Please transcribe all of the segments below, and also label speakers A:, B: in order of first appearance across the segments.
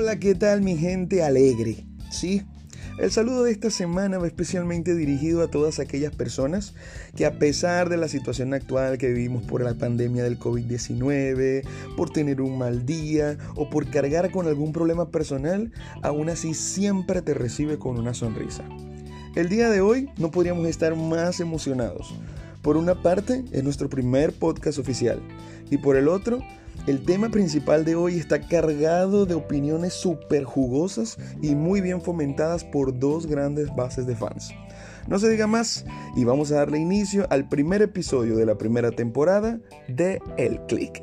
A: Hola, ¿qué tal mi gente alegre? Sí, el saludo de esta semana va especialmente dirigido a todas aquellas personas que a pesar de la situación actual que vivimos por la pandemia del COVID-19, por tener un mal día o por cargar con algún problema personal, aún así siempre te recibe con una sonrisa. El día de hoy no podríamos estar más emocionados. Por una parte, es nuestro primer podcast oficial y por el otro, el tema principal de hoy está cargado de opiniones súper jugosas y muy bien fomentadas por dos grandes bases de fans. No se diga más y vamos a darle inicio al primer episodio de la primera temporada de El Click.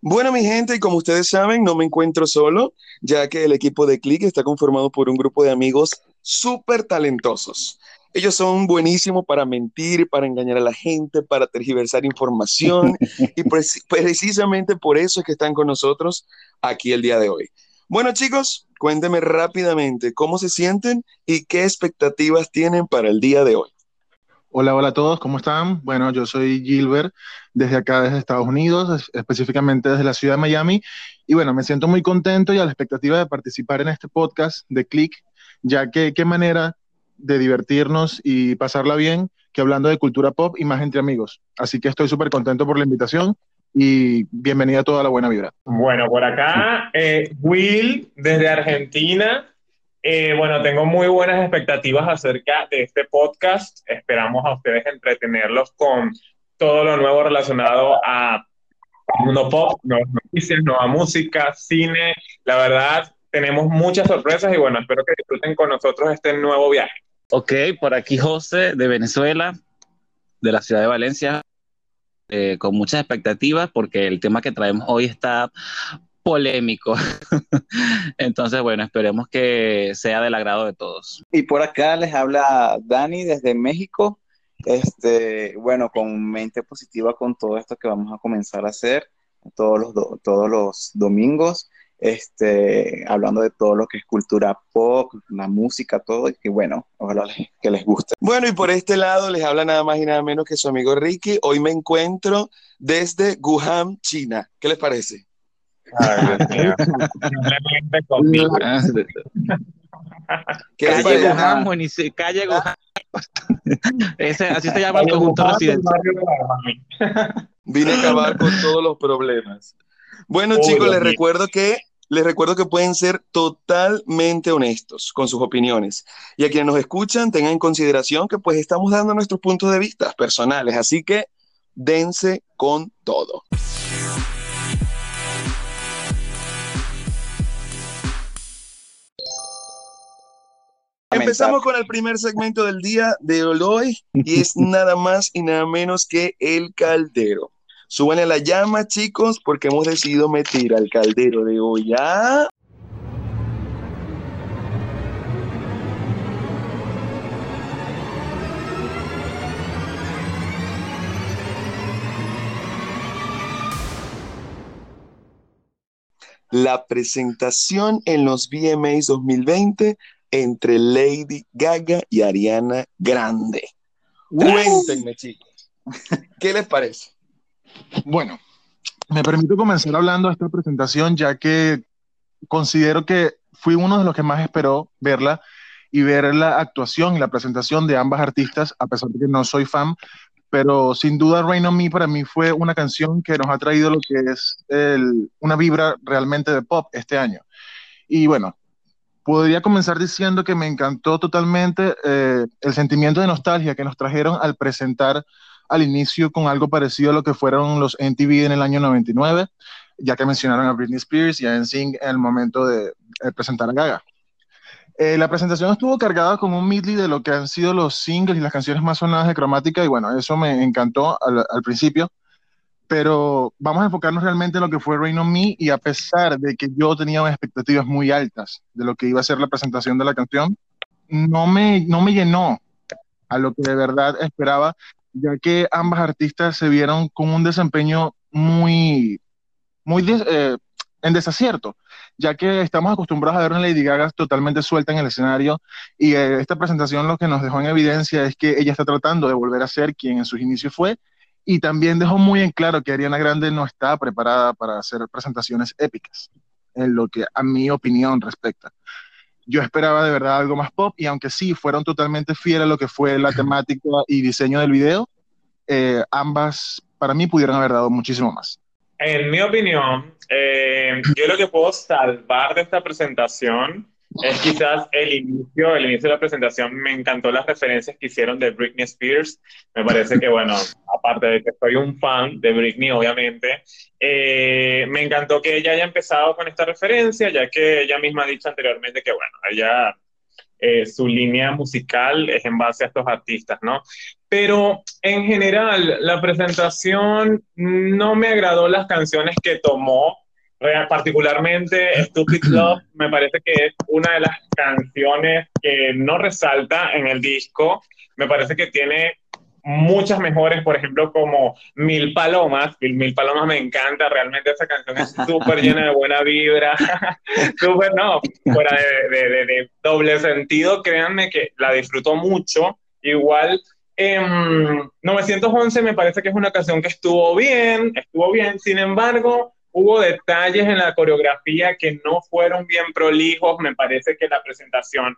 A: Bueno, mi gente, y como ustedes saben, no me encuentro solo, ya que el equipo de Click está conformado por un grupo de amigos súper talentosos. Ellos son buenísimos para mentir, para engañar a la gente, para tergiversar información y precisamente por eso es que están con nosotros aquí el día de hoy. Bueno chicos, cuéntenme rápidamente cómo se sienten y qué expectativas tienen para el día de hoy.
B: Hola, hola a todos, ¿cómo están? Bueno, yo soy Gilbert, desde acá, desde Estados Unidos, específicamente desde la ciudad de Miami. Y bueno, me siento muy contento y a la expectativa de participar en este podcast de Click ya que qué manera de divertirnos y pasarla bien que hablando de cultura pop y más entre amigos. Así que estoy súper contento por la invitación y bienvenida a toda la buena vibra.
C: Bueno, por acá, eh, Will, desde Argentina. Eh, bueno, tengo muy buenas expectativas acerca de este podcast. Esperamos a ustedes entretenerlos con todo lo nuevo relacionado a mundo pop, nuevas noticias, nueva música, cine. La verdad, tenemos muchas sorpresas y bueno, espero que disfruten con nosotros este nuevo viaje.
D: Ok, por aquí José de Venezuela, de la ciudad de Valencia, eh, con muchas expectativas porque el tema que traemos hoy está polémico. Entonces, bueno, esperemos que sea del agrado de todos.
E: Y por acá les habla Dani desde México. Este, bueno, con mente positiva con todo esto que vamos a comenzar a hacer todos los, todos los domingos este, hablando de todo lo que es cultura pop, la música, todo, y que bueno, ojalá que les guste.
A: Bueno, y por este lado les habla nada más y nada menos que su amigo Ricky. Hoy me encuentro desde Wuhan, China. ¿Qué les parece?
D: calle Wuhan, calle Wuhan. Ese, así se llama el conjunto residencial.
A: Vine a acabar con todos los problemas. Bueno, chicos, les recuerdo que les recuerdo que pueden ser totalmente honestos con sus opiniones. Y a quienes nos escuchan, tengan en consideración que pues estamos dando nuestros puntos de vista personales, así que dense con todo. Empezamos con el primer segmento del día de hoy y es nada más y nada menos que el caldero. Súbanle la llama, chicos, porque hemos decidido meter al caldero de hoy a... La presentación en los VMAs 2020 entre Lady Gaga y Ariana Grande. Cuéntenme, chicos. ¿Qué les parece?
B: Bueno, me permito comenzar hablando de esta presentación ya que considero que fui uno de los que más esperó verla y ver la actuación y la presentación de ambas artistas, a pesar de que no soy fan, pero sin duda Rain on Me para mí fue una canción que nos ha traído lo que es una vibra realmente de pop este año. Y bueno, podría comenzar diciendo que me encantó totalmente eh, el sentimiento de nostalgia que nos trajeron al presentar al inicio con algo parecido a lo que fueron los MTV en el año 99, ya que mencionaron a Britney Spears y a NSYNC en el momento de, presentar a Gaga. Eh, la presentación estuvo cargada con un medley de lo que han sido los singles y las canciones más sonadas de cromática y bueno, eso me encantó al, al principio, pero vamos a enfocarnos realmente en lo que fue Rain on Me y a pesar de que yo tenía expectativas muy altas de lo que iba a ser la presentación de la canción, no me, no me llenó a lo que de verdad esperaba ya que ambas artistas se vieron con un desempeño muy, muy, eh, en desacierto, ya que estamos acostumbrados a ver una Lady Gaga totalmente suelta en el escenario y eh, esta presentación lo que nos dejó en evidencia es que ella está tratando de volver a ser quien en sus inicios fue y también dejó muy en claro que Ariana Grande no está preparada para hacer presentaciones épicas, en lo que a mi opinión respecta. Yo esperaba de verdad algo más pop y aunque sí fueron totalmente fieles a lo que fue la temática y diseño del video, eh, ambas para mí pudieron haber dado muchísimo más.
C: En mi opinión, eh, yo lo que puedo salvar de esta presentación es quizás el inicio, el inicio de la presentación. Me encantó las referencias que hicieron de Britney Spears. Me parece que, bueno, aparte de que soy un fan de Britney, obviamente, eh, me encantó que ella haya empezado con esta referencia, ya que ella misma ha dicho anteriormente que, bueno, ella eh, su línea musical es en base a estos artistas, ¿no? Pero en general, la presentación no me agradó las canciones que tomó, particularmente Stupid Love, me parece que es una de las canciones que no resalta en el disco, me parece que tiene muchas mejores, por ejemplo, como Mil Palomas. Mil, Palomas me encanta, realmente esa canción es súper llena de buena vibra, súper, no, fuera de, doble sentido, créanme que la disfruto mucho. Igual, 911 me parece que es una canción que estuvo bien, estuvo bien, sin embargo, hubo detalles en la coreografía que no fueron bien prolijos. Me parece que la presentación,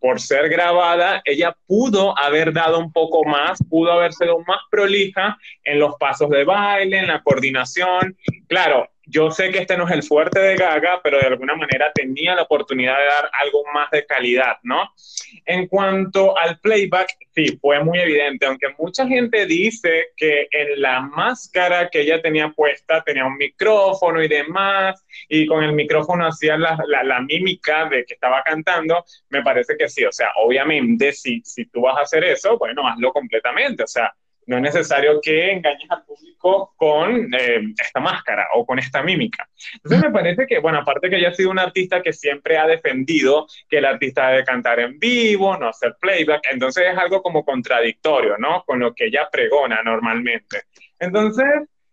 C: por ser grabada, ella pudo haber dado un poco más, pudo haber sido más prolija en los pasos de baile, en la coordinación. Claro, yo sé que este no es el fuerte de Gaga, pero de alguna manera tenía la oportunidad de dar algo más de calidad, ¿no? En cuanto al playback, sí, fue muy evidente, aunque mucha gente dice que en la máscara que ella tenía puesta tenía un micrófono y demás, y con el micrófono hacía la, la, mímica de que estaba cantando, me parece que sí, o sea, obviamente si, si tú vas a hacer eso, bueno, hazlo completamente, o sea, no es necesario que engañes al público con eh, esta máscara o con esta mímica. Entonces me parece que, bueno, aparte que ella ha sido un artista que siempre ha defendido que el artista debe cantar en vivo, no hacer playback, entonces es algo como contradictorio, ¿no? Con lo que ella pregona normalmente. Entonces,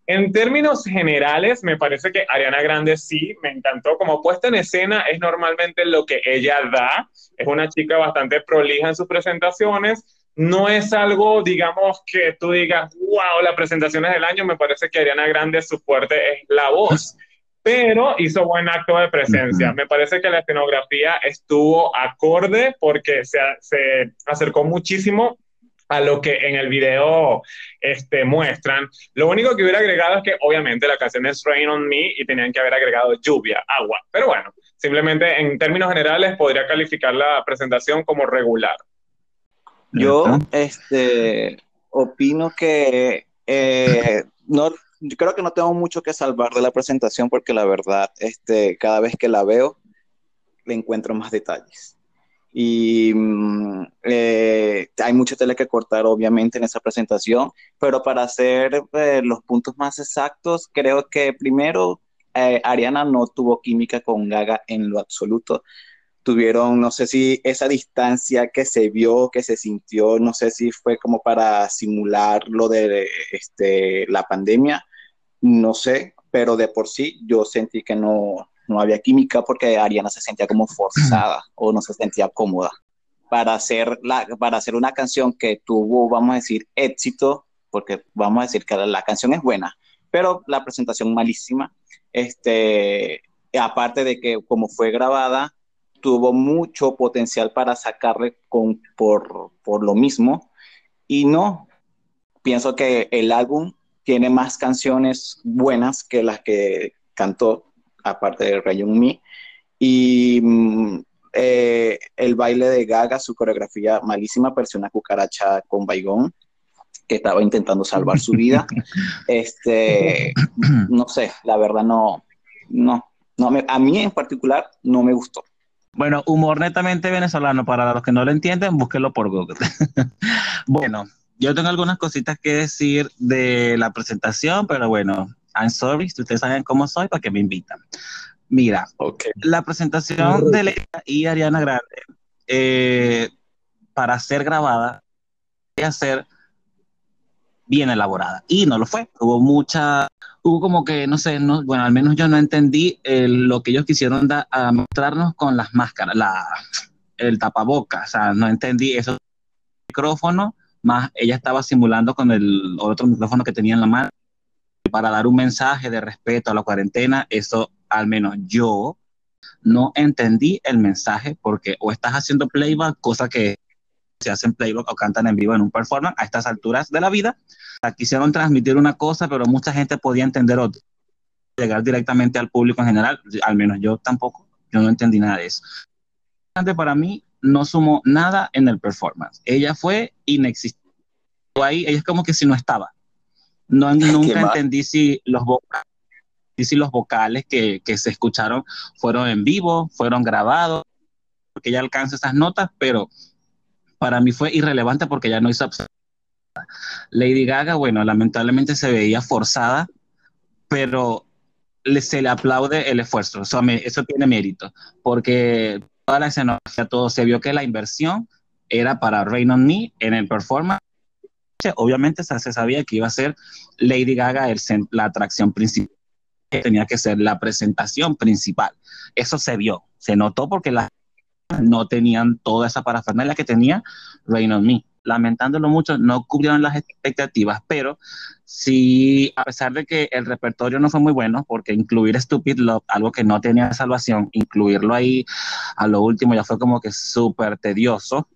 C: en términos generales, me parece que Ariana Grande sí, me encantó. Como puesta en escena es normalmente lo que ella da. Es una chica bastante prolija en sus presentaciones no es algo, digamos, que tú digas, wow, la presentación es del año, me parece que Ariana Grande su fuerte es la voz, pero hizo buen acto de presencia. Me parece que la escenografía estuvo acorde porque se, se acercó muchísimo a lo que en el video este, muestran. Lo único que hubiera agregado es que obviamente la canción es Rain on Me y tenían que haber agregado lluvia, agua. Pero bueno, simplemente en términos generales podría calificar la presentación como regular.
E: Yo este, opino que eh, no, yo creo que no tengo mucho que salvar de la presentación porque la verdad, este, cada vez que la veo, le encuentro más detalles. Y mm, eh, hay mucho tele que cortar, obviamente, en esa presentación, pero para hacer eh, los puntos más exactos, creo que primero Ariana no tuvo química con Gaga en lo absoluto tuvieron, no sé si esa distancia que se vio, que se sintió, no sé si fue como para simular lo de este, la pandemia, no sé, pero de por sí yo sentí que no, no había química porque Ariana se sentía como forzada o no se sentía cómoda. Para hacer, la, para hacer una canción que tuvo, vamos a decir, éxito, porque vamos a decir que la, la canción es buena, pero la presentación malísima, este, aparte de que como fue grabada, tuvo mucho potencial para sacarle con, por, por lo mismo. Y no, pienso que el álbum tiene más canciones buenas que las que cantó, aparte de Rayon Me. Y mm, eh, el baile de Gaga, su coreografía malísima, pareció una cucaracha con baigón que estaba intentando salvar su vida. este, no sé, la verdad no, no, no a mí en particular no me gustó.
D: Bueno, humor netamente venezolano, para los que no lo entienden, búsquenlo por Google. bueno, yo tengo algunas cositas que decir de la presentación, pero bueno, I'm sorry, si ustedes saben cómo soy, para que me invitan. Mira, la presentación de Leia y Ariana Grande, eh, para ser grabada, debe ser bien elaborada. Y no lo fue. Hubo mucha, hubo como que, no sé, no, bueno, al menos yo no entendí lo que ellos quisieron a mostrarnos con las máscaras, la, el tapabocas, o sea, no entendí eso. Micrófono, más ella estaba simulando con el otro micrófono que tenía en la mano para dar un mensaje de respeto a la cuarentena, eso al menos yo no entendí el mensaje porque o estás haciendo playback, cosa que se hacen playback o cantan en vivo en un performance a estas alturas de la vida. Quisieron transmitir una cosa, pero mucha gente podía entender otra. Llegar directamente al público en general, al menos yo tampoco, yo no entendí nada de eso. Para mí no sumó nada en el performance. Ella fue inexistente. Ahí, ella es como que si no estaba. No, nunca entendí si los vocales, si los vocales que, que se escucharon fueron en vivo, fueron grabados, porque ella alcanza esas notas, pero para mí fue irrelevante porque ya no hizo Lady Gaga, bueno, lamentablemente se veía forzada, pero se le aplaude el esfuerzo, eso, eso tiene mérito, porque toda la escenografía, todo se vio que la inversión era para Rain on Me en el performance. Obviamente se sabía que iba a ser Lady Gaga el, la atracción principal, tenía que ser la presentación principal. Eso se vio, se notó porque la no tenían toda esa parafernalia que tenía Rain on Me. Lamentándolo mucho, no cubrieron las expectativas, pero sí, a pesar de que el repertorio no fue muy bueno, porque incluir Stupid Love, algo que no tenía salvación, incluirlo ahí a lo último ya fue como que súper tedioso.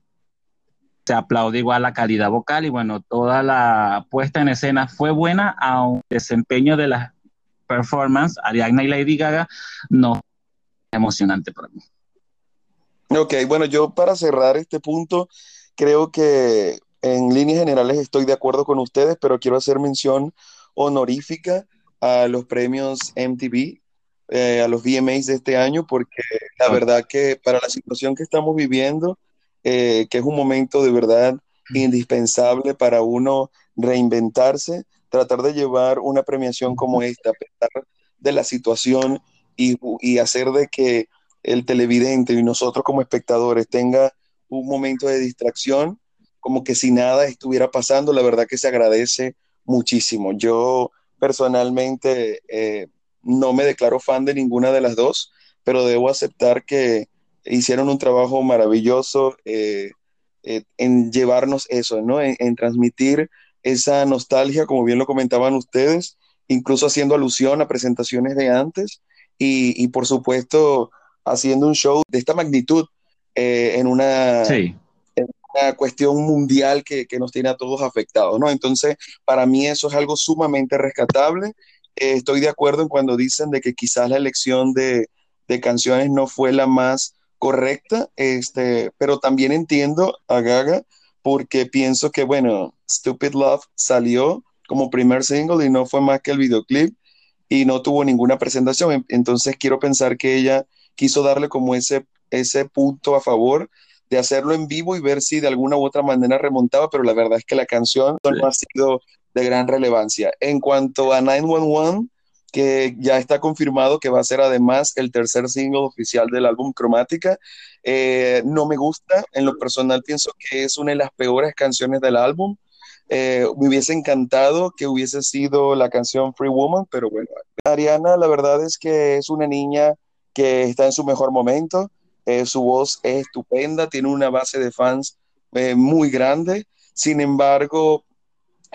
D: Se aplaude igual la calidad vocal y bueno, toda la puesta en escena fue buena, aunque el desempeño de la performance, Ariadna y Lady Gaga, no emocionante para mí.
A: Ok, bueno, yo para cerrar este punto, creo que en líneas generales estoy de acuerdo con ustedes, pero quiero hacer mención honorífica a los premios MTV, eh, a los VMAs de este año, porque la verdad que para la situación que estamos viviendo, eh, que es un momento de verdad indispensable para uno reinventarse, tratar de llevar una premiación como esta, a pesar de la situación y, y hacer de que el televidente y nosotros como espectadores tenga un momento de distracción, como que si nada estuviera pasando, la verdad que se agradece muchísimo. Yo personalmente eh, no me declaro fan de ninguna de las dos, pero debo aceptar que hicieron un trabajo maravilloso eh, eh, en llevarnos eso, ¿no? En, transmitir esa nostalgia, como bien lo comentaban ustedes, incluso haciendo alusión a presentaciones de antes y, y por supuesto haciendo un show de esta magnitud eh, en, una, una cuestión mundial que, que, nos tiene a todos afectados, ¿no? Entonces, para mí eso es algo sumamente rescatable. Eh, estoy de acuerdo en cuando dicen de que quizás la elección de, de canciones no fue la más correcta, este, pero también entiendo a Gaga porque pienso que, bueno, Stupid Love salió como primer single y no fue más que el videoclip y no tuvo ninguna presentación. Entonces quiero pensar que ella quiso darle como ese, ese punto a favor de hacerlo en vivo y ver si de alguna u otra manera remontaba, pero la verdad es que la canción no ha sido de gran relevancia. En cuanto a 911, que ya está confirmado que va a ser además el tercer single oficial del álbum Cromática, eh, no me gusta, en lo personal pienso que es una de las peores canciones del álbum. Eh, me hubiese encantado que hubiese sido la canción Free Woman, pero bueno, Ariana la verdad es que es una niña que está en su mejor momento. Eh, su voz es estupenda, tiene una base de fans eh, muy grande. Sin embargo,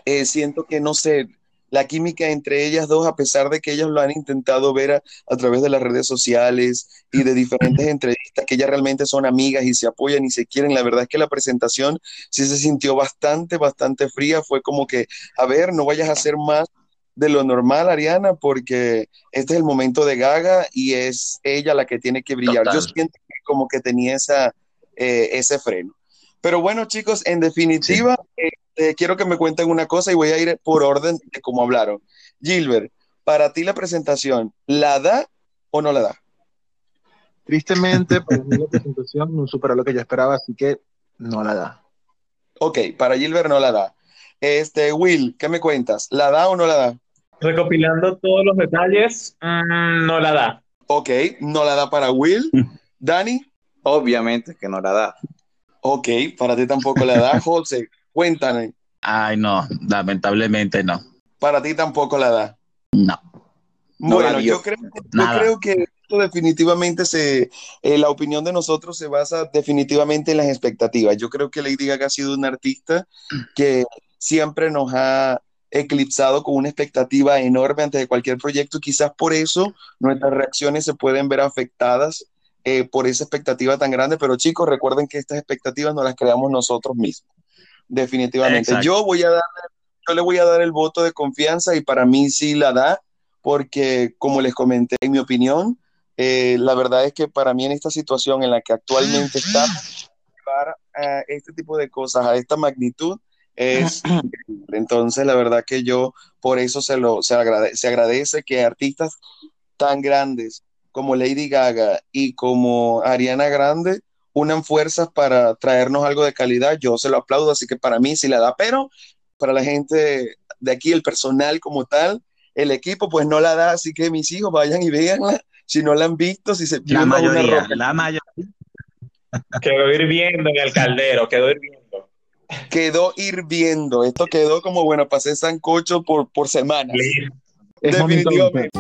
A: eh, siento que no sé, la química entre ellas dos, a pesar de que ellas lo han intentado ver a, través de las redes sociales y de diferentes entrevistas, que ellas realmente son amigas y se apoyan y se quieren, la verdad es que la presentación sí se sintió bastante, bastante fría. Fue como que, a ver, no vayas a hacer más de lo normal, Ariana, porque este es el momento de Gaga y es ella la que tiene que brillar. Yo siento que como que tenía esa, eh, ese freno. Pero bueno, chicos, en definitiva, este, quiero que me cuenten una cosa y voy a ir por orden de cómo hablaron. Gilbert, para ti la presentación, ¿la da o no la da?
B: Tristemente, para mí la presentación no supera lo que yo esperaba, así que no la da.
A: Ok, para Gilbert no la da. Este, Will, ¿qué me cuentas? ¿La da o no la da?
C: Recopilando todos los detalles, mm, no la da.
A: Ok, no la da para Will. Dani.
E: Obviamente que no la da.
A: Ok, para ti tampoco la da. José, cuéntame.
D: Ay, no, lamentablemente no.
A: Para ti tampoco la da.
D: No.
A: Bueno, yo creo, yo creo que esto definitivamente se, eh, la opinión de nosotros se basa definitivamente en las expectativas. Yo creo que Lady Gaga ha sido una artista que siempre nos ha eclipsado con una expectativa enorme ante cualquier proyecto quizás por eso nuestras reacciones se pueden ver afectadas eh, por esa expectativa tan grande, pero chicos, recuerden que estas expectativas no las creamos nosotros mismos, definitivamente. Yo voy a dar, yo le voy a dar el voto de confianza y para mí sí la da, porque como les comenté en mi opinión, eh, la verdad es que para mí en esta situación en la que actualmente está, llevar a este tipo de cosas a esta magnitud es entonces la verdad que yo por eso se lo se, se agradece que artistas tan grandes como Lady Gaga y como Ariana Grande unan fuerzas para traernos algo de calidad. Yo se lo aplaudo, así que para mí sí la da, pero para la gente de aquí, el personal como tal, el equipo pues no la da, así que mis hijos vayan y veanla, si no la han visto, si se
D: la mayoría, la mayoría.
C: Quedó hirviendo en el caldero, quedó hirviendo.
A: Quedó hirviendo, esto quedó como, bueno, pasé sancocho por, por semanas. Definitivamente.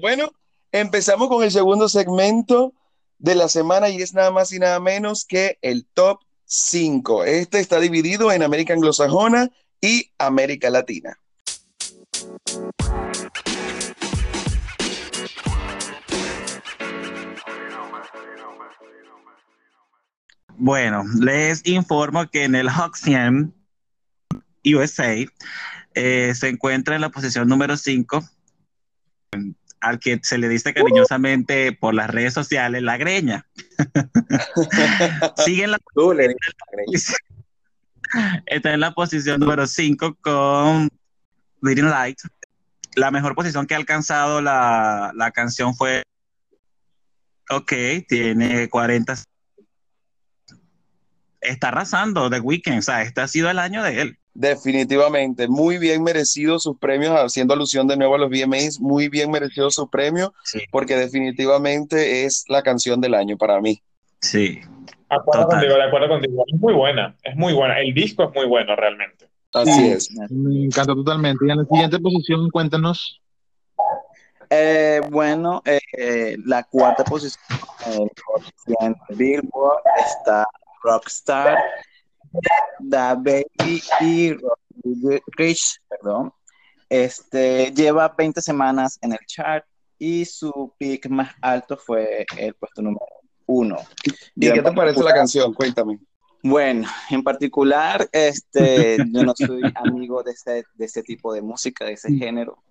A: Bueno, empezamos con el segundo segmento de la semana y es nada más y nada menos que el top 5. Este está dividido en América anglosajona y América Latina.
D: Bueno, les informo que en el Hoxian USA eh, se encuentra en la posición número 5 al que se le dice cariñosamente por las redes sociales la greña. Sigue en la, está en la posición número 5 con Leading Light. La mejor posición que ha alcanzado la, la canción fue Ok, tiene 40. Está arrasando The Weeknd, o sea, este ha sido el año de él.
A: Definitivamente, muy bien merecido sus premios, haciendo alusión de nuevo a los VMAs, muy bien merecido su premio, porque definitivamente es la canción del año para mí.
D: Sí.
C: De acuerdo contigo, de acuerdo contigo. Es muy buena, es muy buena. El disco es muy bueno realmente.
A: Así es.
B: Me encanta totalmente. Y en la siguiente posición, cuéntanos.
E: Eh, bueno, eh, eh, la cuarta posición en Billboard está Rockstar Da Baby y Rich, perdón, este, lleva 20 semanas en el chart y su pick más alto fue el puesto número uno.
A: ¿Y qué te parece la canción? Cuéntame.
E: Bueno, en particular, este, yo no soy amigo de ese, de ese tipo de música, de ese género,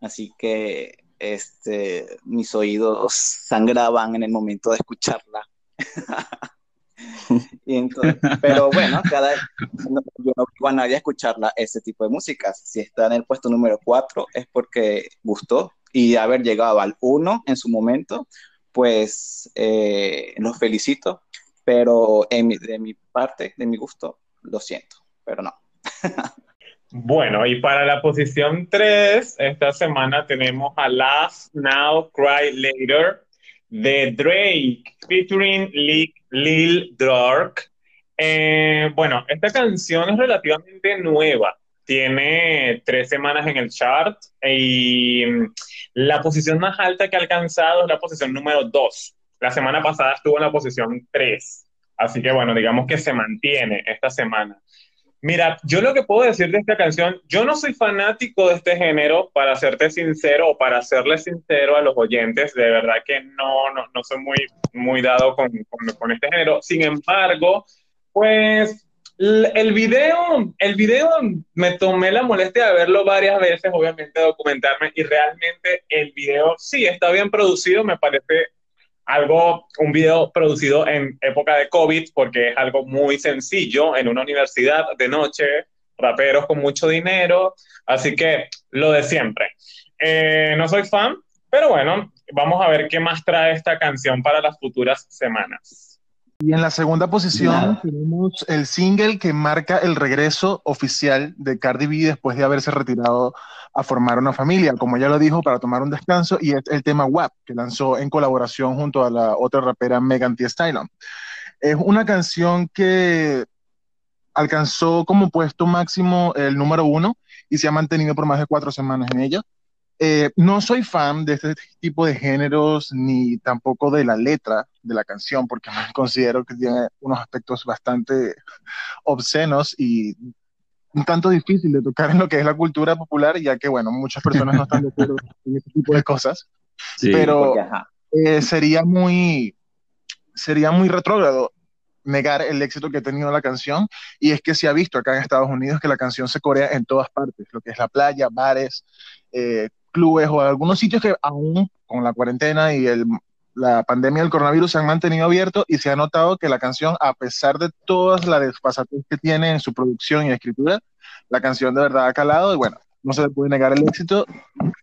E: así que este, mis oídos sangraban en el momento de escucharla. pero bueno, cada, yo no voy a nadie a escucharla ese tipo de música. Si está en el puesto número 4 es porque gustó y haber llegado al 1 en su momento, pues eh, los felicito, pero de mi parte, de mi gusto, lo siento, pero no.
C: Bueno, y para la posición 3, esta semana tenemos a Last Now Cry Later de Drake featuring Lil Durk. Eh, bueno, esta canción es relativamente nueva. Tiene tres semanas en el chart y mm, la posición más alta que ha alcanzado es la posición número 2. La semana pasada estuvo en la posición 3. Así que bueno, digamos que se mantiene esta semana. Mira, yo lo que puedo decir de esta canción, yo no soy fanático de este género, para serte sincero o para serle sincero a los oyentes, de verdad que no, no, no soy muy, muy dado con, con, este género. Sin embargo, pues el video, el video me tomé la molestia de verlo varias veces, obviamente documentarme, y realmente el video sí está bien producido, me parece algo, un video producido en época de COVID, porque es algo muy sencillo en una universidad de noche, raperos con mucho dinero, así que lo de siempre. Eh, no soy fan, pero bueno, vamos a ver qué más trae esta canción para las futuras semanas.
B: Y en la segunda posición tenemos el single que marca el regreso oficial de Cardi B después de haberse retirado a formar una familia, como ya lo dijo, para tomar un descanso, y es el tema WAP, que lanzó en colaboración junto a la otra rapera Megan Thee Stallion. Es una canción que alcanzó como puesto máximo el número uno y se ha mantenido por más de cuatro semanas en ella. Eh, no soy fan de este tipo de géneros ni tampoco de la letra de la canción, porque considero que tiene unos aspectos bastante obscenos y un tanto difícil de tocar en lo que es la cultura popular, ya que, bueno, muchas personas no están de acuerdo en este tipo de cosas. pero eh, sería muy sería muy retrógrado negar el éxito que ha tenido la canción. Y es que se ha visto acá en Estados Unidos que la canción se corea en todas partes, lo que es la playa, bares, eh, clubes o algunos sitios que aún con la cuarentena y el, la pandemia del coronavirus se han mantenido abiertos y se ha notado que la canción, a pesar de todas las desfasatez que tiene en su producción y escritura, la canción de verdad ha calado y bueno, no se le puede negar el éxito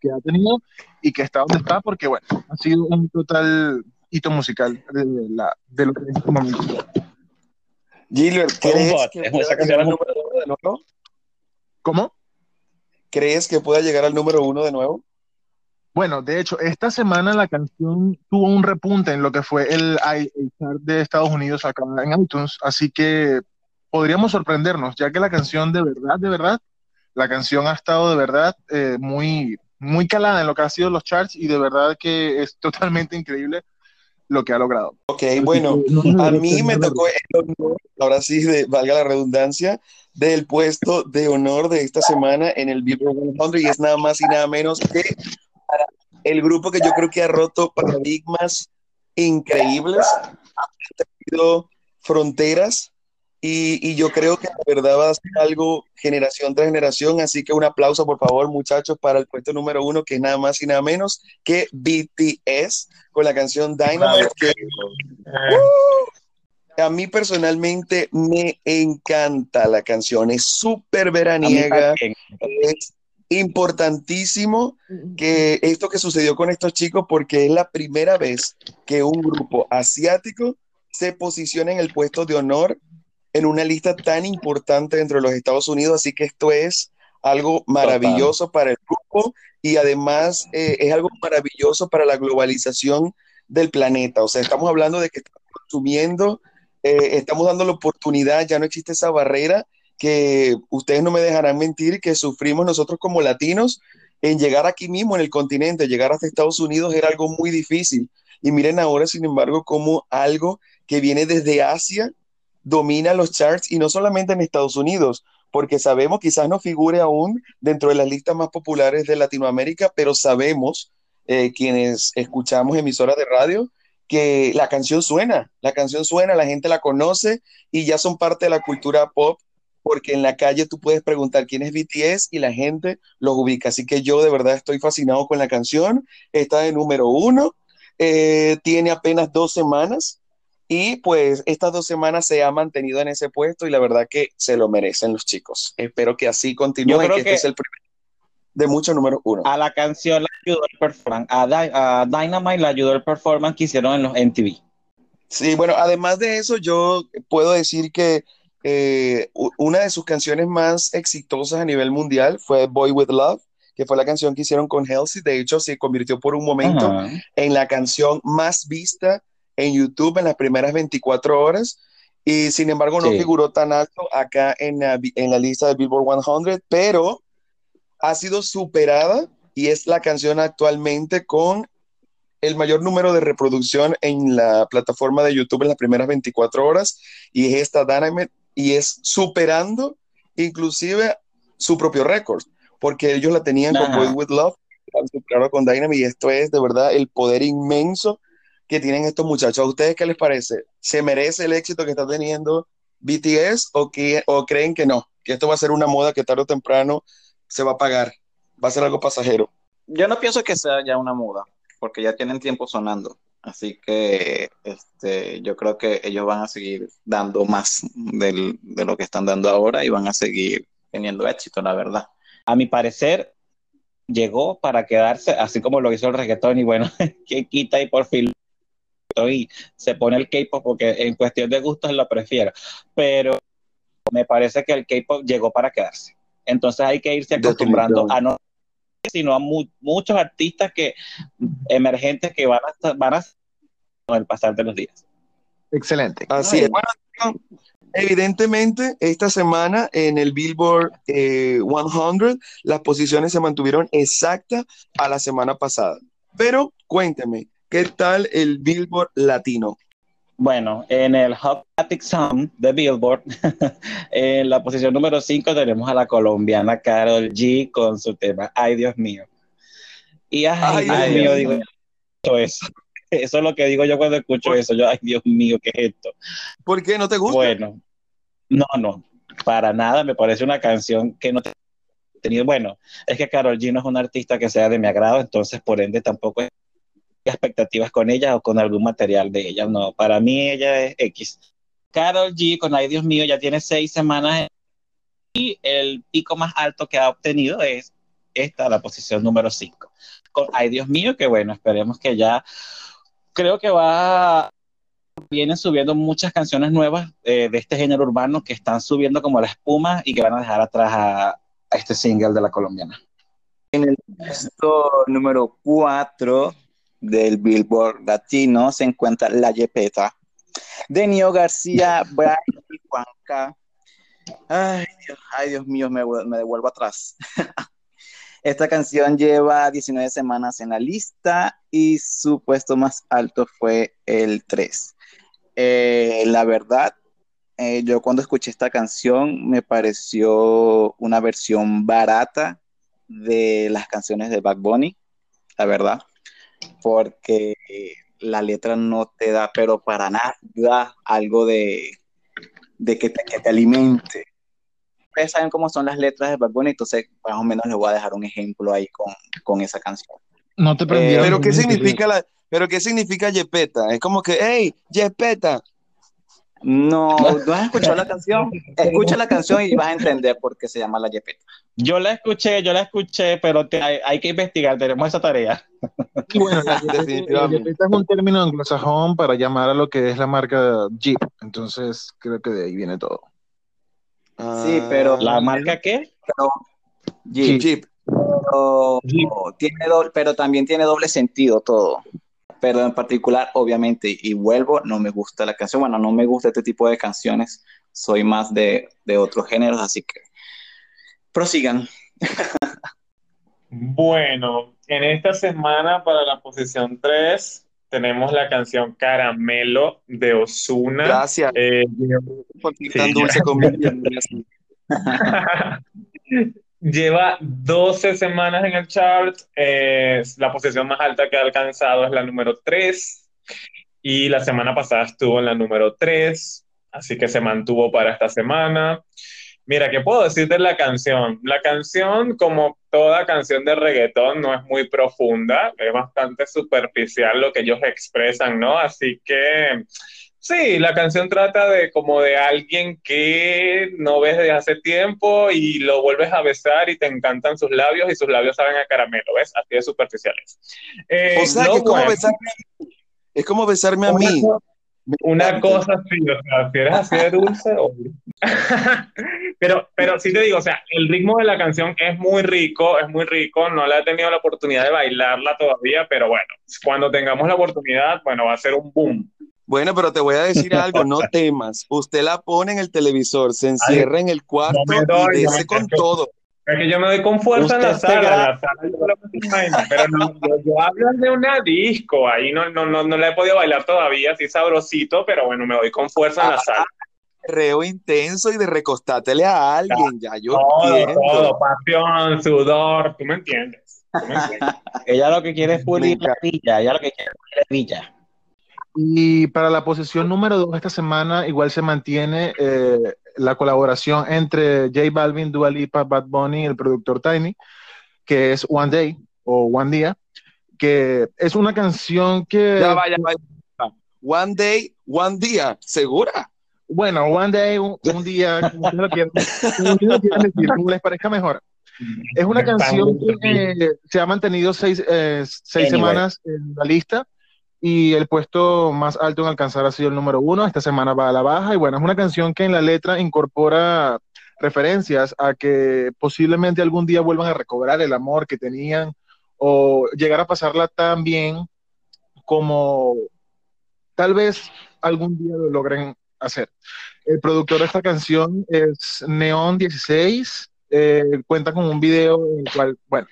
B: que ha tenido y que está donde está porque bueno, ha sido un total hito musical de, la, de lo que es este momento.
A: Gilbert, ¿crees que pueda llegar al número uno de nuevo?
B: ¿Cómo?
A: ¿Crees que pueda llegar al número uno de nuevo?
B: Bueno, de hecho, esta semana la canción tuvo un repunte en lo que fue el, chart de Estados Unidos acá en iTunes, así que podríamos sorprendernos, ya que la canción de verdad, de verdad, la canción ha estado de verdad eh, muy, muy calada en lo que ha sido los charts y de verdad que es totalmente increíble lo que ha logrado.
A: Ok, bueno, a mí me tocó el honor, ahora sí, de, valga la redundancia, del puesto de honor de esta semana en el Billboard 100 y es nada más y nada menos que el grupo que yo creo que ha roto paradigmas increíbles, ha tenido fronteras y, y, yo creo que de verdad va a ser algo generación tras generación, así que un aplauso por favor muchachos para el puesto número uno que es nada más y nada menos que BTS con la canción Dynamite que uh, a mí personalmente me encanta la canción, es súper veraniega, es importantísimo que esto que sucedió con estos chicos porque es la primera vez que un grupo asiático se posiciona en el puesto de honor en una lista tan importante dentro de los Estados Unidos, así que esto es algo maravilloso para el grupo y además eh, es algo maravilloso para la globalización del planeta. O sea, estamos hablando de que estamos consumiendo, eh, estamos dando la oportunidad, ya no existe esa barrera que ustedes no me dejarán mentir que sufrimos nosotros como latinos en llegar aquí mismo en el continente, llegar hasta Estados Unidos era algo muy difícil. Y miren ahora, sin embargo, como algo que viene desde Asia domina los charts y no solamente en Estados Unidos, porque sabemos, quizás no figure aún dentro de las listas más populares de Latinoamérica, pero sabemos, eh, quienes escuchamos emisoras de radio, que la canción suena, la canción suena, la gente la conoce y ya son parte de la cultura pop, porque en la calle tú puedes preguntar quién es BTS y la gente los ubica. Así que yo de verdad estoy fascinado con la canción, está de número uno, eh, tiene apenas dos semanas y pues estas dos semanas se ha mantenido en ese puesto y la verdad que se lo merecen los chicos. Espero que así continúe, que, este es el primer de mucho número uno.
D: A la canción la ayudó el performance, a, Dynamite la ayudó el performance que hicieron en los MTV.
A: Sí, bueno, además de eso, yo puedo decir que eh, una de sus canciones más exitosas a nivel mundial fue Boy With Love, que fue la canción que hicieron con Halsey. De hecho, se convirtió por un momento en la canción más vista en YouTube en las primeras 24 horas. Y sin embargo no figuró tan alto acá en la, en la lista de Billboard 100, pero ha sido superada y es la canción actualmente con el mayor número de reproducción en la plataforma de YouTube en las primeras 24 horas. Y es esta Dynamite y es superando inclusive su propio récord porque ellos la tenían con Boy With Love, la con Dynamite y esto es de verdad el poder inmenso que tienen estos muchachos. ¿A ustedes qué les parece? ¿Se merece el éxito que está teniendo BTS o, que, o creen que no? Que esto va a ser una moda que tarde o temprano se va a pagar, va a ser algo pasajero.
E: Yo no pienso que sea ya una moda, porque ya tienen tiempo sonando. Así que este, yo creo que ellos van a seguir dando más del, de lo que están dando ahora y van a seguir teniendo éxito, la verdad.
D: A mi parecer, llegó para quedarse, así como lo hizo el reggaetón, y bueno, que quita y por fin y se pone el K-pop porque en cuestión de gustos lo prefiero, pero me parece que el K-pop llegó para quedarse. Entonces hay que irse acostumbrando a no sino a muchos artistas que emergentes que van a van a con el pasar de los días.
B: Excelente.
A: Así es. Bueno, Evidentemente, esta semana en el Billboard 100, eh, las posiciones se mantuvieron exactas a la semana pasada. Pero cuénteme, ¿qué tal el Billboard latino?
D: Bueno, en el Hot Attic Sound de Billboard, en la posición número 5 tenemos a la colombiana Carol G con su tema Ay Dios mío. Y ay, Dios mío, digo eso. Eso es lo que digo yo cuando escucho eso. Yo, ay Dios mío, ¿qué es esto?
A: ¿Por qué no te gusta?
D: Bueno, no, no, para nada. Me parece una canción que no te tenido. Bueno, es que Carol G no es una artista que sea de mi agrado, entonces por ende tampoco expectativas con ella o con algún material de ella. No, para mí ella es X. Carol G con Ay Dios mío ya tiene seis semanas y el pico más alto que ha obtenido es esta, la posición número 5. Con Ay Dios mío, que bueno, esperemos que ya, creo que va, vienen subiendo muchas canciones nuevas eh, de este género urbano que están subiendo como la espuma y que van a dejar atrás a, a este single de la colombiana.
E: En el puesto número 4 del Billboard Latino se encuentra La Yepeta de Nio García, Brian y Juanca. Ay Dios, ay, Dios mío, me, me devuelvo atrás. Esta canción lleva 19 semanas en la lista y su puesto más alto fue el 3. Eh, la verdad, eh, yo cuando escuché esta canción me pareció una versión barata de las canciones de Bad Bunny, la verdad porque la letra no te da, pero para nada, algo de, de que, te, que te alimente. Ustedes saben cómo son las letras de Bad Bunny, entonces más o menos les voy a dejar un ejemplo ahí con, con esa canción.
A: No te prendí. Eh, pero ¿qué significa la, pero qué significa Yepeta? Es como que, hey, Yepeta,
E: no, ¿no has escuchado la canción? Escucha la canción y vas a entender por qué se llama la Yepeta.
D: Yo la escuché, yo la escuché, pero hay, que investigar, tenemos esa tarea.
B: bueno, la, Yepeta es un término anglosajón para llamar a lo que es la marca Jeep, entonces creo que de ahí viene todo.
E: sí, pero...
D: ¿La marca qué?
E: Jeep. Jeep. tiene pero también tiene doble sentido todo pero en particular, obviamente, y vuelvo, no me gusta la canción, bueno, no me gusta este tipo de canciones, soy más de, de otros géneros, así que prosigan.
C: bueno, en esta semana para la posición 3 tenemos la canción Caramelo de Osuna.
A: Gracias. Eh, tan dulce conmigo.
C: Lleva 12 semanas en el chart. la posición más alta que ha alcanzado es la número 3. Y la semana pasada estuvo en la número 3. Así que se mantuvo para esta semana. Mira, ¿qué puedo decir de la canción? La canción, como toda canción de reggaetón, no es muy profunda, es bastante superficial lo que ellos expresan, ¿no? Así que Sí, la canción trata de como de alguien que no ves desde hace tiempo y lo vuelves a besar y te encantan sus labios y sus labios saben a caramelo, ¿ves? Así de superficiales.
A: Eh, o sea, que es, como besarme, es como besarme a mí.
C: Una cosa sí, o sea, si eres así de dulce, pero, pero sí te digo, o sea, el ritmo de la canción es muy rico, es muy rico, no la he tenido la oportunidad de bailarla todavía, pero bueno, cuando tengamos la oportunidad, bueno, va a ser un boom.
A: Bueno, pero te voy a decir algo, no temas. Usted la pone en el televisor, se encierra en el cuarto y dice con todo.
C: Es que yo me doy con fuerza en la sala, la sala pero no, yo, hablo de una disco, ahí no, no, no, no la he podido bailar todavía, así sabrosito, pero bueno, me doy con fuerza en la ah, sala.
A: Reo intenso y de recostátele a alguien, ya yo
C: todo, entiendo. Todo, pasión, sudor, tú me entiendes.
D: ella lo que quiere es pulir la villa, ella lo que quiere es pulir la villa.
B: Y para la posición número dos esta semana igual se mantiene eh, la colaboración entre J Balvin, Dua Lipa, Bad Bunny y el productor Tiny, que es One Day o One Día, que es una canción que...
A: Ya vaya, vaya. One Day, One Día, ¿segura?
B: Bueno, One Day, un, día, como ustedes lo quieran, decir, como les parezca mejor. Es una canción que eh, se ha mantenido seis, eh, seis semanas en la lista y el puesto más alto en alcanzar ha sido el número uno. Esta semana va a la baja y bueno, es una canción que en la letra incorpora referencias a que posiblemente algún día vuelvan a recobrar el amor que tenían o llegar a pasarla tan bien como tal vez algún día lo logren hacer. El productor de esta canción es Neon 16, eh, cuenta con un video en el cual, bueno,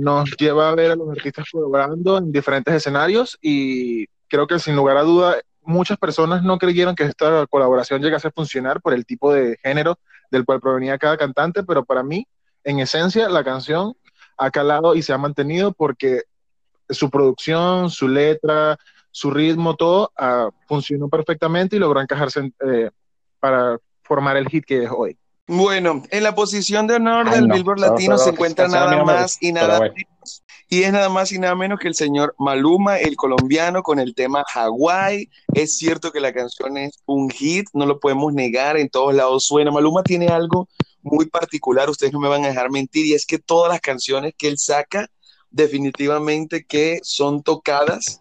B: nos lleva a ver a los artistas colaborando en diferentes escenarios y creo que sin lugar a duda muchas personas no creyeron que esta colaboración llegase a funcionar por el tipo de género del cual provenía cada cantante, pero para mí, en esencia, la canción ha calado y se ha mantenido porque su producción, su letra, su ritmo, todo uh, funcionó perfectamente y logró encajarse eh, para formar el hit que es hoy.
A: Bueno, en la posición de honor Ay, del no, Billboard Latino se encuentra nada más y nada bueno. menos. Y es nada más y nada menos que el señor Maluma, el colombiano, con el tema Hawaii. Es cierto que la canción es un hit, no lo podemos negar, en todos lados suena. Maluma tiene algo muy particular, ustedes no me van a dejar mentir, y es que todas las canciones que él saca, definitivamente que son tocadas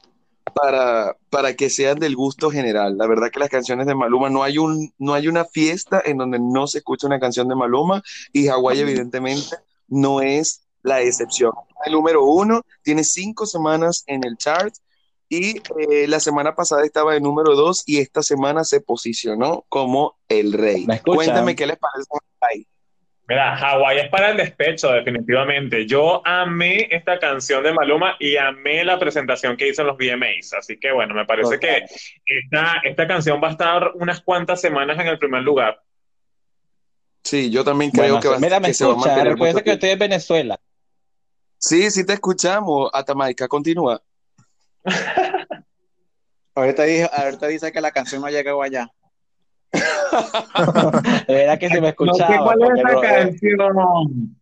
A: para, para que sean del gusto general. La verdad que las canciones de Maluma, no hay, un, no hay una fiesta en donde no se escucha una canción de Maluma y Hawái evidentemente no es la excepción. El número uno tiene cinco semanas en el chart y eh, la semana pasada estaba en número dos y esta semana se posicionó como el rey. Cuéntame qué les parece.
C: Mira, Hawái es para el despecho, definitivamente. Yo amé esta canción de Maluma y amé la presentación que hizo en los VMAs. Así que bueno, me parece okay. que esta, esta canción va a estar unas cuantas semanas en el primer lugar.
A: Sí, yo también creo
D: bueno,
A: que, va,
D: mira, me
A: que
D: escucha, se va a mantener. Recuerda que estoy en Venezuela.
A: Sí, sí te escuchamos, Atamaica, continúa.
E: ahorita, dice, ahorita dice que la canción no ha llegado allá.
D: Era que se me escuchaba.
C: No sé cuál es esa canción.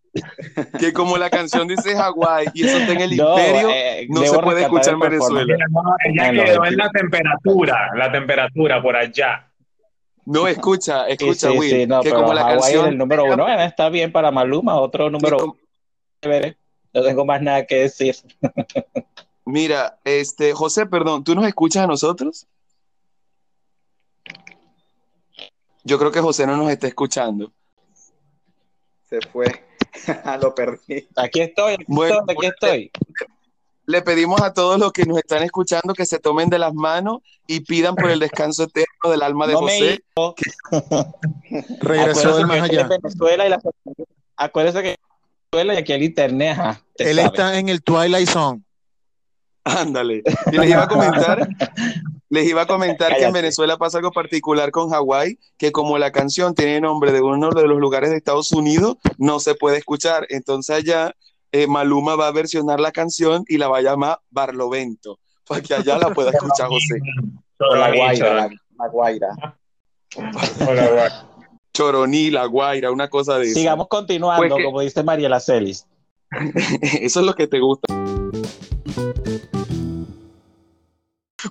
A: Que como la canción dice Hawái y eso está en el no, imperio, eh, no se puede escuchar en Venezuela.
C: No, ella quedó en la temperatura, la temperatura por allá.
A: No, escucha, escucha,
D: sí, sí,
A: Will,
D: sí, no,
A: que como la
D: Hawaii
A: canción...
D: Es el número uno, bueno, está bien para Maluma, otro número uno. No tengo más nada que decir.
A: Mira, este, José, perdón, ¿tú nos escuchas a nosotros? Yo creo que José no nos está escuchando.
E: Se fue. Lo perdí.
D: Aquí estoy, aquí bueno, estoy, aquí estoy.
A: Le pedimos a todos los que nos están escuchando que se tomen de las manos y pidan por el descanso eterno del alma de
D: no
A: José.
B: Que... Regresó del más allá.
D: Venezuela y la... Acuérdese que Venezuela y aquí el internet. Ajá,
B: Él sabe. está en el Twilight Zone.
A: Ándale. Y les iba a comentar, les iba a comentar que en Venezuela pasa algo particular con Hawái, que como la canción tiene nombre de uno de los lugares de Estados Unidos, no se puede escuchar. Entonces allá eh, Maluma va a versionar la canción y la va a llamar Barlovento, para que allá la pueda escuchar José.
E: La Guaira, la, la Guaira.
A: Choroní, la Guaira, una cosa de eso.
D: Sigamos continuando, pues que... como dice Mariela Celis.
A: eso es lo que te gusta.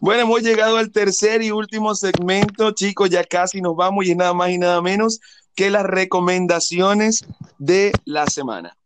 A: Bueno, hemos llegado al tercer y último segmento, chicos, ya casi nos vamos y es nada más y nada menos que las recomendaciones de la semana.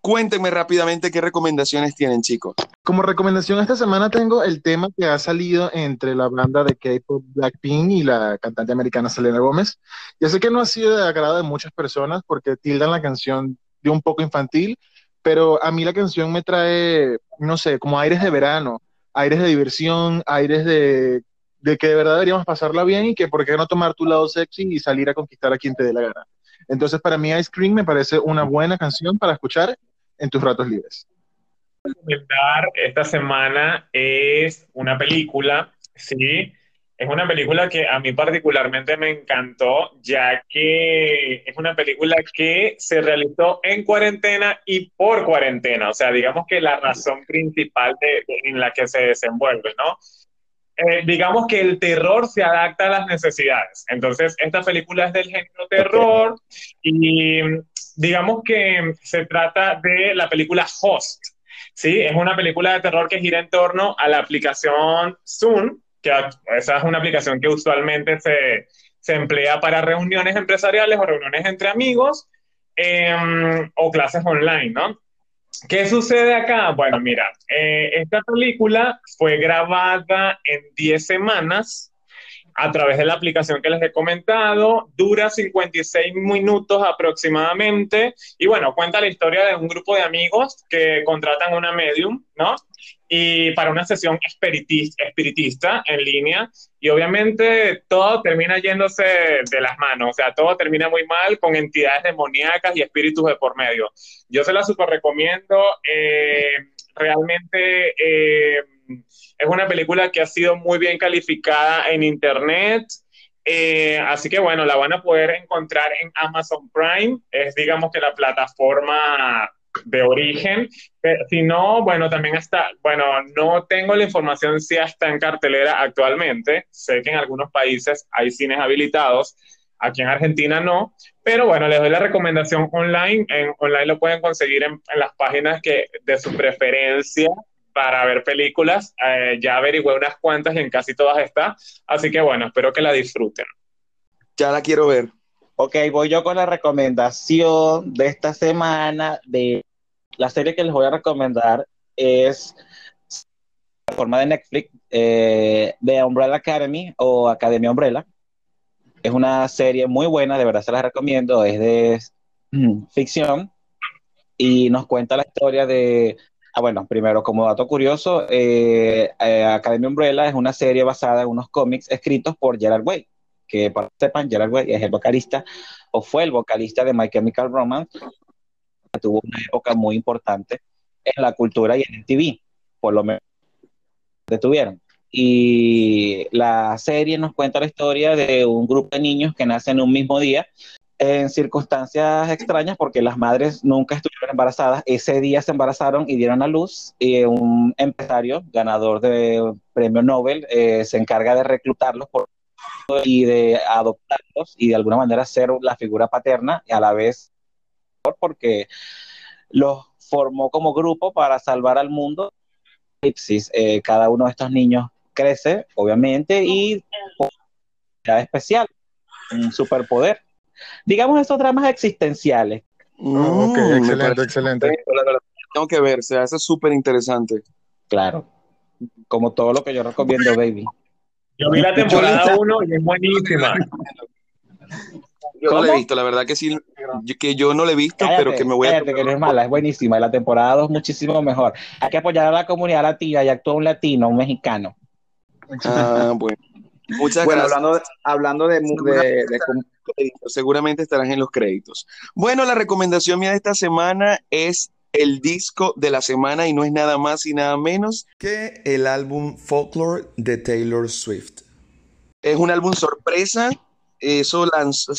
A: Cuéntenme rápidamente qué recomendaciones tienen, chicos.
B: Como recomendación esta semana tengo el tema que ha salido entre la banda de K-pop Blackpink y la cantante americana Selena Gómez. Ya sé que no ha sido de agrado de muchas personas porque tildan la canción de un poco infantil, pero a mí la canción me trae, no sé, como aires de verano, aires de diversión, aires de, de que de verdad deberíamos pasarla bien y que por qué no tomar tu lado sexy y salir a conquistar a quien te dé la gana. Entonces, para mí Ice Cream me parece una buena canción para escuchar en tus ratos libres.
C: Esta semana es una película, sí, es una película que a mí particularmente me encantó, ya que es una película que se realizó en cuarentena y por cuarentena, o sea, digamos que la razón principal de, de, en la que se desenvuelve, ¿no? Eh, digamos que el terror se adapta a las necesidades. Entonces, esta película es del género terror y digamos que se trata de la película Host. ¿sí? Es una película de terror que gira en torno a la aplicación Zoom, que esa es una aplicación que usualmente se, se emplea para reuniones empresariales o reuniones entre amigos eh, o clases online, ¿no? ¿Qué sucede acá? Bueno, mira, eh, esta película fue grabada en 10 semanas a través de la aplicación que les he comentado. Dura 56 minutos aproximadamente. Y bueno, cuenta la historia de un grupo de amigos que contratan una medium, ¿no? Y para una sesión espiritista, espiritista en línea. Y obviamente todo termina yéndose de las manos. O sea, todo termina muy mal con entidades demoníacas y espíritus de por medio. Yo se la super recomiendo. Eh, realmente. Eh, es una película que ha sido muy bien calificada en Internet. Eh, así que bueno, la van a poder encontrar en Amazon Prime. Es digamos que la plataforma de origen. si no, bueno, también está, bueno, no tengo la información si está en cartelera actualmente. Sé que en algunos países hay cines habilitados. Aquí en Argentina no, pero bueno, les doy la recomendación online. En, online lo pueden conseguir en, en las páginas que, de su preferencia para ver películas. Eh, ya averigüé unas cuantas y en casi todas está. Así que bueno, espero que la disfruten.
A: Ya la quiero ver.
D: Ok, voy yo con la recomendación de esta semana de la serie que les voy a recomendar es la forma de Netflix eh, Umbrella Academy o Academia Umbrella. Es una serie muy buena, de verdad se la recomiendo, es de ficción y nos cuenta la historia de Ah, bueno, primero, como dato curioso, eh, eh, Academy Umbrella es una serie basada en unos cómics escritos por Gerard Way, que para que sepan, Gerard Way es el vocalista, o fue el vocalista de My Chemical Romance, que tuvo una época muy importante en la cultura y en el TV, por lo menos detuvieron. Y la serie nos cuenta la historia de un grupo de niños que nacen un mismo día en circunstancias extrañas porque las madres nunca estuvieron embarazadas. Ese día se embarazaron y dieron a luz y un empresario ganador de premio Nobel eh, se encarga de reclutarlos y de adoptarlos y de alguna manera ser la figura paterna y a la vez porque los formó como grupo para salvar al mundo. Eh, cada uno de estos niños crece, obviamente, y especial, un superpoder digamos, esos dramas existenciales.
B: Oh, ok, mm, excelente, excelente.
A: Tengo que ver, se hace súper interesante.
D: Claro, como todo lo que yo recomiendo, baby.
C: Yo vi la temporada 1 y es buenísima.
A: Yo no la he visto, la verdad que sí, que yo no la he visto, pero que me voy
D: a... que no es mala, es buenísima, y la temporada 2 muchísimo mejor. Hay que apoyar a la comunidad latina y actúa un latino, un mexicano.
A: Ah, bueno.
E: Muchas bueno, Hablando, hablando de,
A: seguramente estarán en los créditos. Bueno, la recomendación mía de esta semana es el disco de la semana y no es nada más y nada menos que el álbum Folklore de Taylor Swift. Es un álbum sorpresa, eso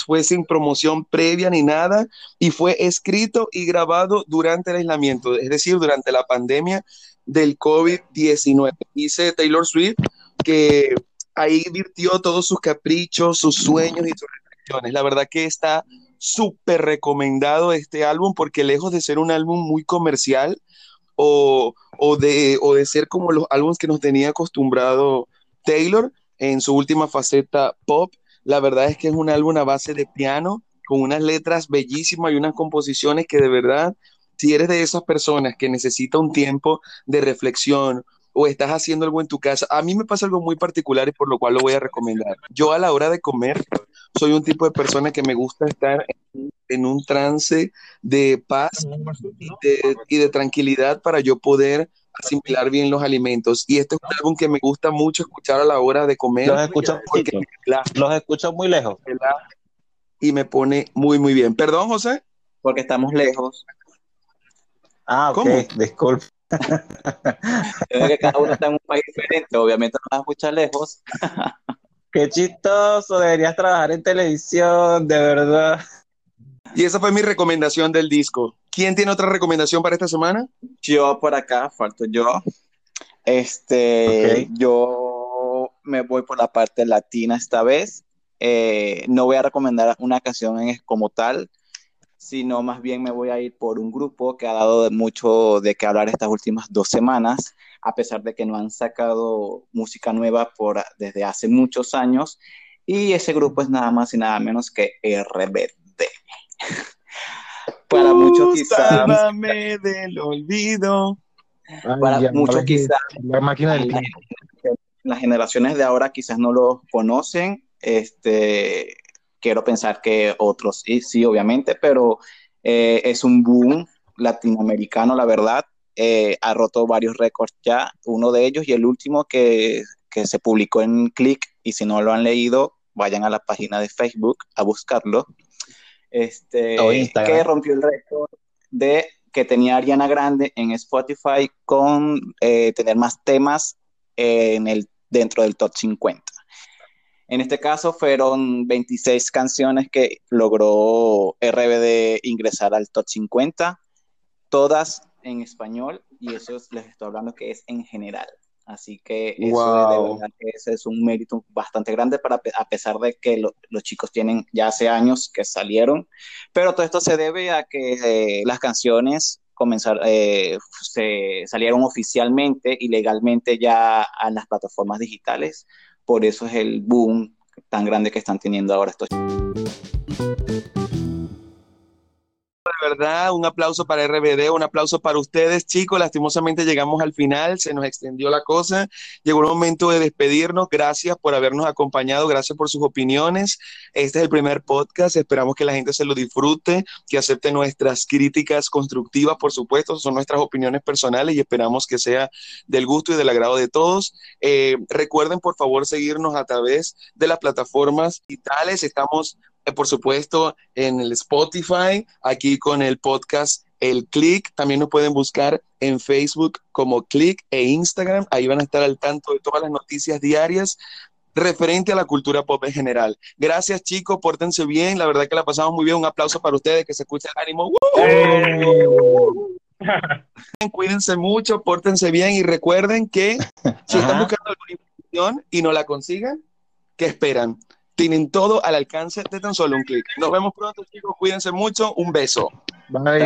A: fue sin promoción previa ni nada y fue escrito y grabado durante el aislamiento, es decir, durante la pandemia del COVID-19. Dice Taylor Swift que ahí virtió todos sus caprichos, sus sueños y sus reflexiones. La verdad que está súper recomendado este álbum porque lejos de ser un álbum muy comercial o, de, o de ser como los álbumes que nos tenía acostumbrado Taylor en su última faceta pop, la verdad es que es un álbum a base de piano con unas letras bellísimas y unas composiciones que de verdad, si eres de esas personas que necesita un tiempo de reflexión o estás haciendo algo en tu casa. A mí me pasa algo muy particular y por lo cual lo voy a recomendar. Yo a la hora de comer soy un tipo de persona que me gusta estar en, un trance de paz y de, tranquilidad para yo poder asimilar bien los alimentos. Y este es un álbum que me gusta mucho escuchar a la hora de comer.
D: Los escucho, los escucho muy lejos.
A: Y me pone muy, muy bien. Perdón, José.
E: Porque estamos lejos.
D: Ah, ok, ¿Cómo? disculpe
E: que cada uno está en un país diferente, obviamente no vas a escuchar lejos.
D: Qué chistoso, deberías trabajar en televisión, de verdad.
A: Y esa fue mi recomendación del disco. ¿Quién tiene otra recomendación para esta semana?
E: Yo por acá, falto yo. Este, yo me voy por la parte latina esta vez. Eh, no voy a recomendar una canción en, como tal, sino más bien me voy a ir por un grupo que ha dado mucho de qué hablar estas últimas dos semanas, a pesar de que no han sacado música nueva por, desde hace muchos años, y ese grupo es nada más y nada menos que RBD.
A: para muchos quizás... del olvido.
E: para muchos quizás...
B: La máquina del
E: las generaciones de ahora quizás no lo conocen. Este, quiero pensar que otros sí, sí obviamente, pero eh, es un boom latinoamericano, la verdad. Eh, ha roto varios récords ya, uno de ellos y el último que, que se publicó en Click, y si no lo han leído, vayan a la página de Facebook a buscarlo. Este, que rompió el récord de que tenía Ariana Grande en Spotify con eh, tener más temas en el, dentro del top 50. En este caso fueron 26 canciones que logró RBD ingresar al top 50, todas en español, y eso les estoy hablando que es en general. Así que eso ese es un mérito bastante grande para, a pesar de que los chicos tienen ya hace años que salieron, pero todo esto se debe a que eh, las canciones comenzar, eh, se salieron oficialmente y legalmente ya a las plataformas digitales, por eso es el boom tan grande que están teniendo ahora estos
A: verdad, un aplauso para RBD, un aplauso para ustedes, chicos. Lastimosamente llegamos al final, se nos extendió la cosa. Llegó el momento de despedirnos. Gracias por habernos acompañado, gracias por sus opiniones. Este es el primer podcast. Esperamos que la gente se lo disfrute, que acepte nuestras críticas constructivas, por supuesto. Son nuestras opiniones personales y esperamos que sea del gusto y del agrado de todos. Eh, recuerden, por favor, seguirnos a través de las plataformas digitales. Estamos por supuesto, en el Spotify, aquí con el podcast El Click. También nos pueden buscar en Facebook como Click e Instagram. Ahí van a estar al tanto de todas las noticias diarias referente a la cultura pop en general. Gracias, chicos, pórtense bien. La verdad que la pasamos muy bien. Un aplauso para ustedes, que se escuche el ánimo. Cuídense mucho, pórtense bien y recuerden que si están buscando alguna información y no la consigan, ¿qué esperan? tienen todo al alcance de tan solo un clic. Nos vemos pronto, chicos. Cuídense mucho. Un beso.
B: Bye.